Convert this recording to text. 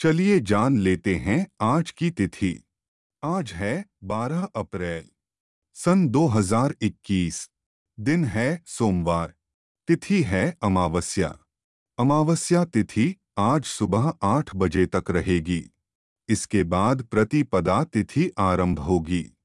चलिए जान लेते हैं आज की तिथि। आज है 12 अप्रैल, सन 2021 दिन है सोमवार, तिथि है अमावस्या। अमावस्या तिथि आज सुबह आठ बजे तक रहेगी। इसके बाद प्रतिपदा तिथि आरंभ होगी।